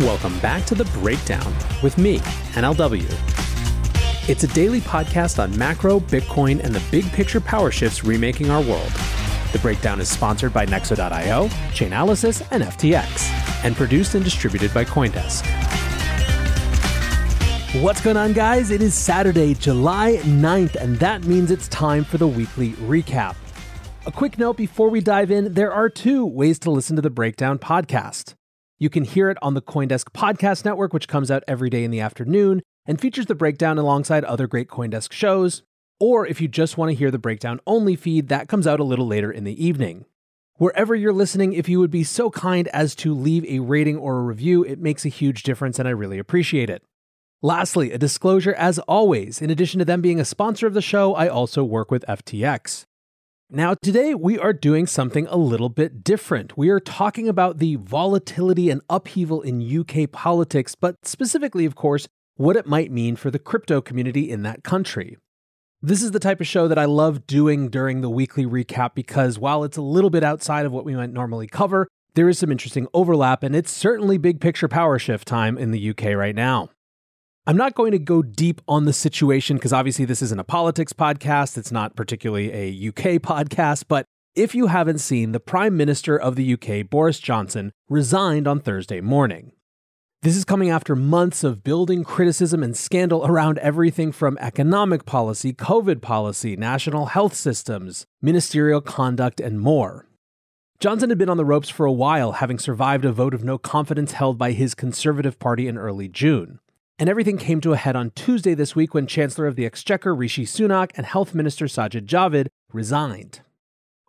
Welcome back to The Breakdown with me, NLW. It's a daily podcast on macro, Bitcoin, and the big picture power shifts remaking our world. The Breakdown is sponsored by Nexo.io, Chainalysis, and FTX, and produced and distributed by Coindesk. What's going on, guys? It is Saturday, July 9th, and that means it's time for the weekly recap. A quick note before we dive in there are two ways to listen to the Breakdown podcast. You can hear it on the Coindesk Podcast Network, which comes out every day in the afternoon and features the breakdown alongside other great Coindesk shows. Or if you just want to hear the breakdown only feed, that comes out a little later in the evening. Wherever you're listening, if you would be so kind as to leave a rating or a review, it makes a huge difference and I really appreciate it. Lastly, a disclosure as always in addition to them being a sponsor of the show, I also work with FTX. Now, today we are doing something a little bit different. We are talking about the volatility and upheaval in UK politics, but specifically, of course, what it might mean for the crypto community in that country. This is the type of show that I love doing during the weekly recap because while it's a little bit outside of what we might normally cover, there is some interesting overlap, and it's certainly big picture power shift time in the UK right now. I'm not going to go deep on the situation because obviously this isn't a politics podcast. It's not particularly a UK podcast. But if you haven't seen, the Prime Minister of the UK, Boris Johnson, resigned on Thursday morning. This is coming after months of building criticism and scandal around everything from economic policy, COVID policy, national health systems, ministerial conduct, and more. Johnson had been on the ropes for a while, having survived a vote of no confidence held by his Conservative Party in early June. And everything came to a head on Tuesday this week when Chancellor of the Exchequer Rishi Sunak and Health Minister Sajid Javid resigned.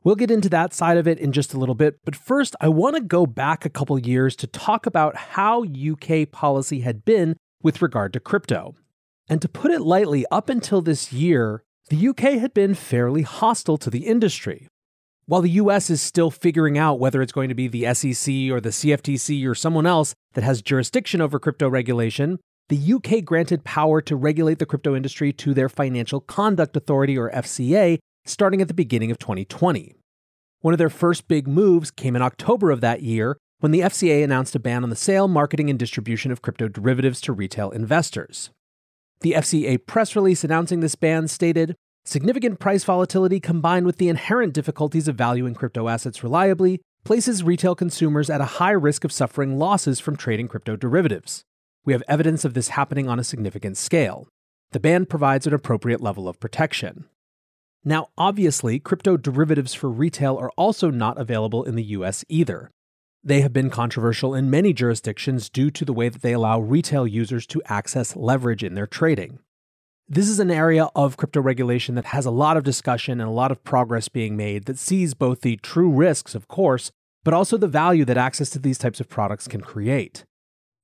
We'll get into that side of it in just a little bit, but first, I want to go back a couple years to talk about how UK policy had been with regard to crypto. And to put it lightly, up until this year, the UK had been fairly hostile to the industry. While the US is still figuring out whether it's going to be the SEC or the CFTC or someone else that has jurisdiction over crypto regulation, the UK granted power to regulate the crypto industry to their Financial Conduct Authority, or FCA, starting at the beginning of 2020. One of their first big moves came in October of that year when the FCA announced a ban on the sale, marketing, and distribution of crypto derivatives to retail investors. The FCA press release announcing this ban stated Significant price volatility combined with the inherent difficulties of valuing crypto assets reliably places retail consumers at a high risk of suffering losses from trading crypto derivatives. We have evidence of this happening on a significant scale. The ban provides an appropriate level of protection. Now, obviously, crypto derivatives for retail are also not available in the US either. They have been controversial in many jurisdictions due to the way that they allow retail users to access leverage in their trading. This is an area of crypto regulation that has a lot of discussion and a lot of progress being made that sees both the true risks, of course, but also the value that access to these types of products can create.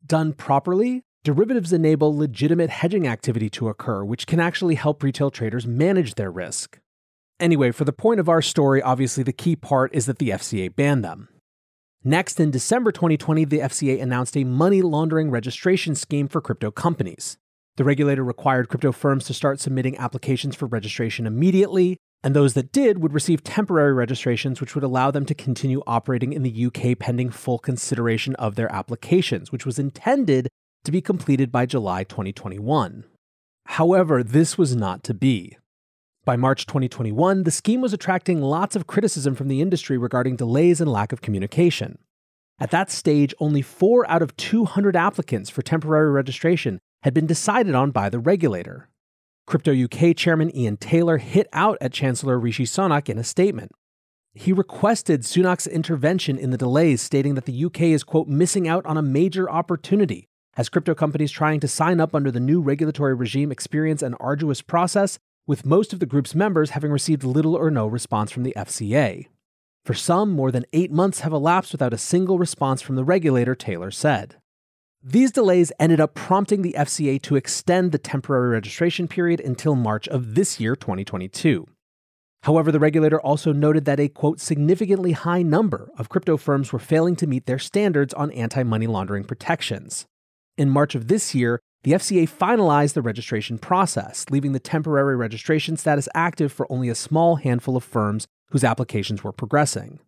Done properly, derivatives enable legitimate hedging activity to occur, which can actually help retail traders manage their risk. Anyway, for the point of our story, obviously the key part is that the FCA banned them. Next, in December 2020, the FCA announced a money laundering registration scheme for crypto companies. The regulator required crypto firms to start submitting applications for registration immediately, and those that did would receive temporary registrations, which would allow them to continue operating in the UK pending full consideration of their applications, which was intended to be completed by July 2021. However, this was not to be. By March 2021, the scheme was attracting lots of criticism from the industry regarding delays and lack of communication. At that stage, only 4 out of 200 applicants for temporary registration had been decided on by the regulator. Crypto UK chairman Ian Taylor hit out at Chancellor Rishi Sunak in a statement. He requested Sunak's intervention in the delays, stating that the UK is, quote, missing out on a major opportunity as crypto companies trying to sign up under the new regulatory regime experience an arduous process, with most of the group's members having received little or no response from the FCA. For some, more than eight months have elapsed without a single response from the regulator, Taylor said. These delays ended up prompting the FCA to extend the temporary registration period until March of this year, 2022. However, the regulator also noted that a quote significantly high number of crypto firms were failing to meet their standards on anti money laundering protections. In March of this year, the FCA finalized the registration process, leaving the temporary registration status active for only a small handful of firms whose applications were progressing.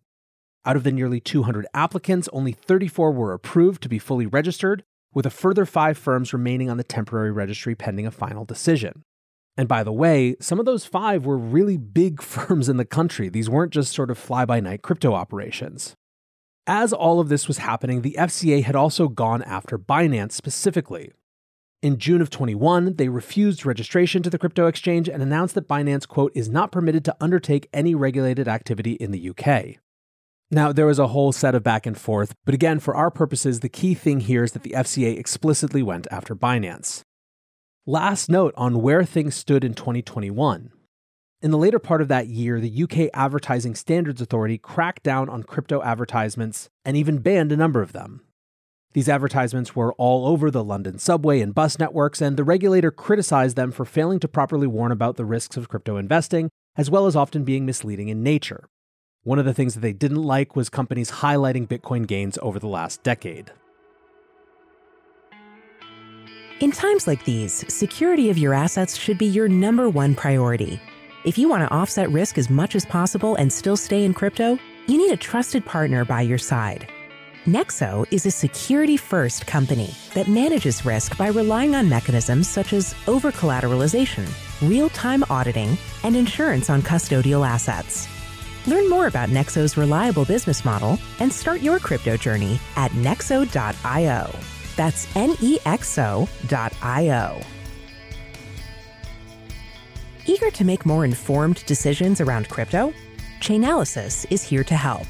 Out of the nearly 200 applicants, only 34 were approved to be fully registered, with a further five firms remaining on the temporary registry pending a final decision. And by the way, some of those five were really big firms in the country. These weren't just sort of fly by night crypto operations. As all of this was happening, the FCA had also gone after Binance specifically. In June of 21, they refused registration to the crypto exchange and announced that Binance, quote, is not permitted to undertake any regulated activity in the UK. Now, there was a whole set of back and forth, but again, for our purposes, the key thing here is that the FCA explicitly went after Binance. Last note on where things stood in 2021. In the later part of that year, the UK Advertising Standards Authority cracked down on crypto advertisements and even banned a number of them. These advertisements were all over the London subway and bus networks, and the regulator criticized them for failing to properly warn about the risks of crypto investing, as well as often being misleading in nature. One of the things that they didn't like was companies highlighting Bitcoin gains over the last decade. In times like these, security of your assets should be your number one priority. If you want to offset risk as much as possible and still stay in crypto, you need a trusted partner by your side. Nexo is a security first company that manages risk by relying on mechanisms such as over collateralization, real time auditing, and insurance on custodial assets. Learn more about Nexo's reliable business model and start your crypto journey at nexo.io. That's nexo.io. Eager to make more informed decisions around crypto? Chainalysis is here to help.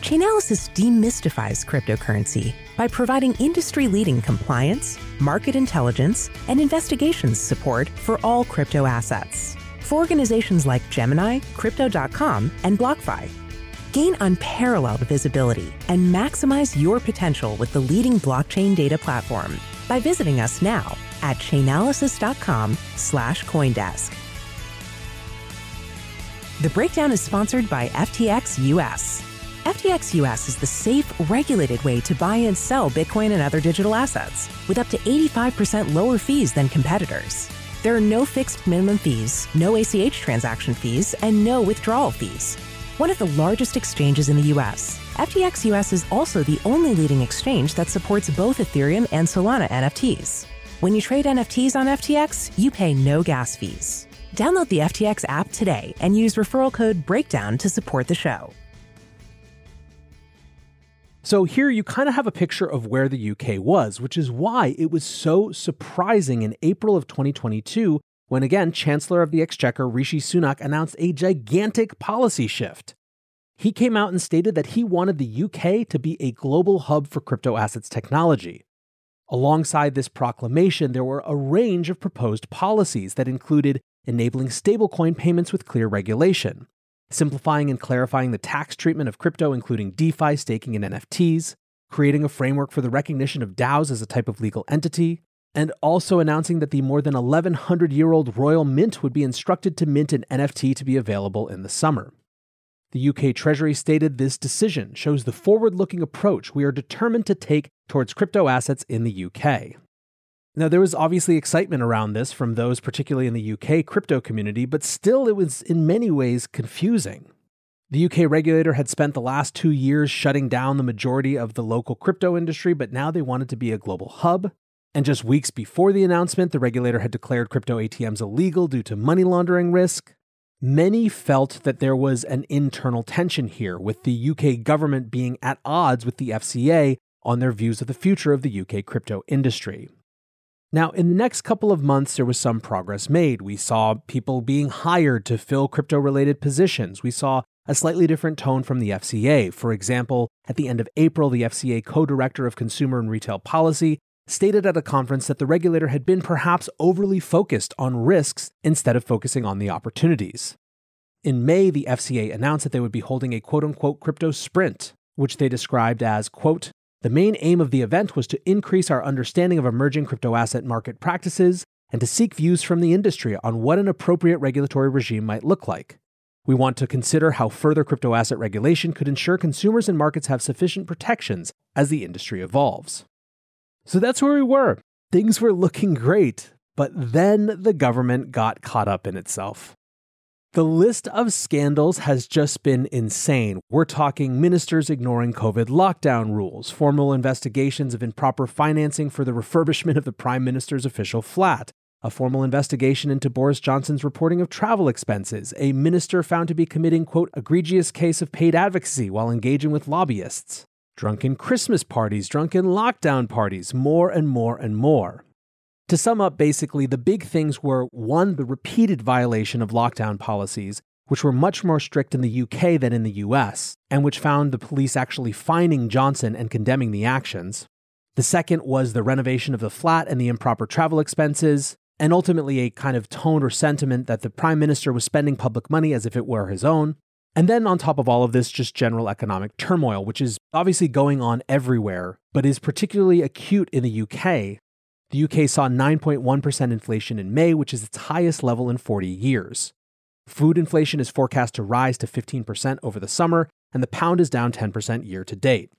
Chainalysis demystifies cryptocurrency by providing industry leading compliance, market intelligence, and investigations support for all crypto assets. For organizations like Gemini, Crypto.com, and BlockFi, Gain unparalleled visibility and maximize your potential with the leading blockchain data platform by visiting us now at chainalysis.com slash Coindesk. The breakdown is sponsored by FTX US. FTX US is the safe, regulated way to buy and sell Bitcoin and other digital assets with up to 85% lower fees than competitors. There are no fixed minimum fees, no ACH transaction fees, and no withdrawal fees one of the largest exchanges in the US. FTX US is also the only leading exchange that supports both Ethereum and Solana NFTs. When you trade NFTs on FTX, you pay no gas fees. Download the FTX app today and use referral code BREAKDOWN to support the show. So, here you kind of have a picture of where the UK was, which is why it was so surprising in April of 2022 when again Chancellor of the Exchequer Rishi Sunak announced a gigantic policy shift. He came out and stated that he wanted the UK to be a global hub for crypto assets technology. Alongside this proclamation, there were a range of proposed policies that included enabling stablecoin payments with clear regulation, simplifying and clarifying the tax treatment of crypto, including DeFi, staking, and NFTs, creating a framework for the recognition of DAOs as a type of legal entity, and also announcing that the more than 1100 year old Royal Mint would be instructed to mint an NFT to be available in the summer. The UK Treasury stated this decision shows the forward looking approach we are determined to take towards crypto assets in the UK. Now, there was obviously excitement around this from those, particularly in the UK crypto community, but still it was in many ways confusing. The UK regulator had spent the last two years shutting down the majority of the local crypto industry, but now they wanted to be a global hub. And just weeks before the announcement, the regulator had declared crypto ATMs illegal due to money laundering risk. Many felt that there was an internal tension here, with the UK government being at odds with the FCA on their views of the future of the UK crypto industry. Now, in the next couple of months, there was some progress made. We saw people being hired to fill crypto related positions. We saw a slightly different tone from the FCA. For example, at the end of April, the FCA co director of consumer and retail policy stated at a conference that the regulator had been perhaps overly focused on risks instead of focusing on the opportunities. In May, the FCA announced that they would be holding a quote unquote crypto sprint, which they described as, quote, the main aim of the event was to increase our understanding of emerging crypto asset market practices and to seek views from the industry on what an appropriate regulatory regime might look like. We want to consider how further crypto asset regulation could ensure consumers and markets have sufficient protections as the industry evolves. So that's where we were. Things were looking great, but then the government got caught up in itself. The list of scandals has just been insane. We're talking ministers ignoring COVID lockdown rules, formal investigations of improper financing for the refurbishment of the prime minister's official flat, a formal investigation into Boris Johnson's reporting of travel expenses, a minister found to be committing, quote, egregious case of paid advocacy while engaging with lobbyists, drunken Christmas parties, drunken lockdown parties, more and more and more. To sum up, basically, the big things were one, the repeated violation of lockdown policies, which were much more strict in the UK than in the US, and which found the police actually fining Johnson and condemning the actions. The second was the renovation of the flat and the improper travel expenses, and ultimately a kind of tone or sentiment that the prime minister was spending public money as if it were his own. And then on top of all of this, just general economic turmoil, which is obviously going on everywhere, but is particularly acute in the UK, the UK saw 9.1% inflation in May, which is its highest level in 40 years. Food inflation is forecast to rise to 15% over the summer, and the pound is down 10% year to date.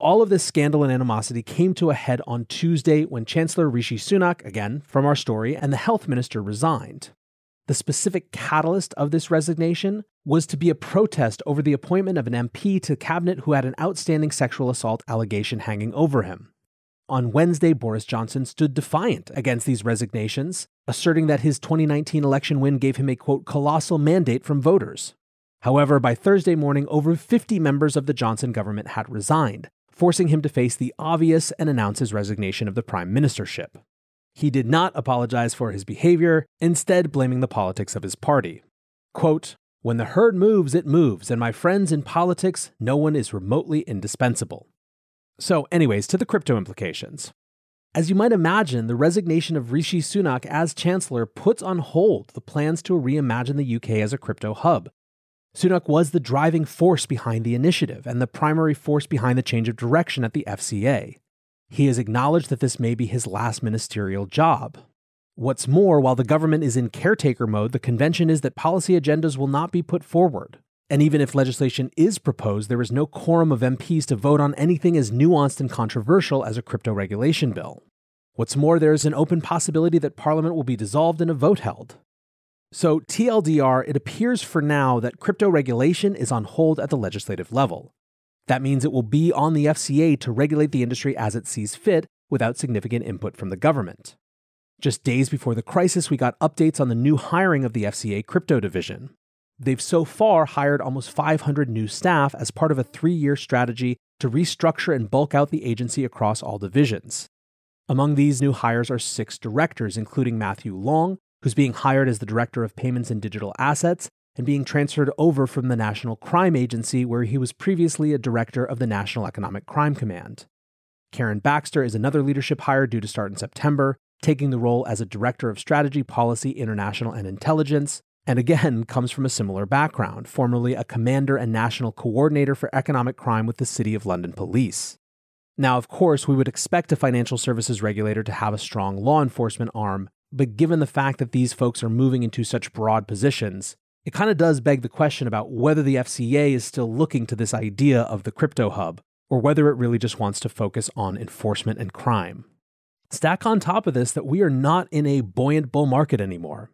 All of this scandal and animosity came to a head on Tuesday when Chancellor Rishi Sunak, again from our story, and the health minister resigned. The specific catalyst of this resignation was to be a protest over the appointment of an MP to cabinet who had an outstanding sexual assault allegation hanging over him. On Wednesday, Boris Johnson stood defiant against these resignations, asserting that his 2019 election win gave him a quote, colossal mandate from voters. However, by Thursday morning, over 50 members of the Johnson government had resigned, forcing him to face the obvious and announce his resignation of the prime ministership. He did not apologize for his behavior, instead, blaming the politics of his party. Quote, When the herd moves, it moves, and my friends in politics, no one is remotely indispensable. So, anyways, to the crypto implications. As you might imagine, the resignation of Rishi Sunak as Chancellor puts on hold the plans to reimagine the UK as a crypto hub. Sunak was the driving force behind the initiative and the primary force behind the change of direction at the FCA. He has acknowledged that this may be his last ministerial job. What's more, while the government is in caretaker mode, the convention is that policy agendas will not be put forward. And even if legislation is proposed, there is no quorum of MPs to vote on anything as nuanced and controversial as a crypto regulation bill. What's more, there is an open possibility that Parliament will be dissolved and a vote held. So, TLDR, it appears for now that crypto regulation is on hold at the legislative level. That means it will be on the FCA to regulate the industry as it sees fit without significant input from the government. Just days before the crisis, we got updates on the new hiring of the FCA crypto division. They've so far hired almost 500 new staff as part of a three year strategy to restructure and bulk out the agency across all divisions. Among these new hires are six directors, including Matthew Long, who's being hired as the Director of Payments and Digital Assets and being transferred over from the National Crime Agency, where he was previously a director of the National Economic Crime Command. Karen Baxter is another leadership hire due to start in September, taking the role as a Director of Strategy, Policy, International, and Intelligence, and again comes from a similar background, formerly a commander and national coordinator for economic crime with the City of London Police. Now, of course, we would expect a financial services regulator to have a strong law enforcement arm, but given the fact that these folks are moving into such broad positions, it kind of does beg the question about whether the FCA is still looking to this idea of the crypto hub, or whether it really just wants to focus on enforcement and crime. Stack on top of this that we are not in a buoyant bull market anymore.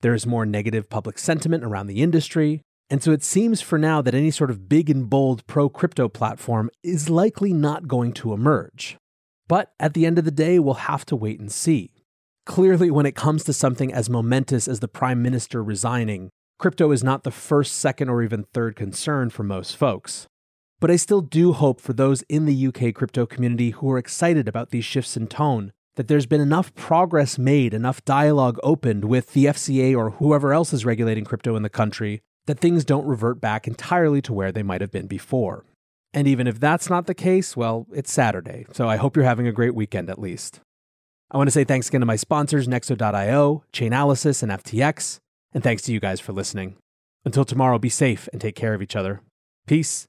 There is more negative public sentiment around the industry, and so it seems for now that any sort of big and bold pro crypto platform is likely not going to emerge. But at the end of the day, we'll have to wait and see. Clearly, when it comes to something as momentous as the Prime Minister resigning, crypto is not the first, second, or even third concern for most folks. But I still do hope for those in the UK crypto community who are excited about these shifts in tone that there's been enough progress made, enough dialogue opened with the FCA or whoever else is regulating crypto in the country, that things don't revert back entirely to where they might have been before. And even if that's not the case, well, it's Saturday, so I hope you're having a great weekend at least. I want to say thanks again to my sponsors, Nexo.io, Chainalysis, and FTX, and thanks to you guys for listening. Until tomorrow, be safe and take care of each other. Peace